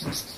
Jesus.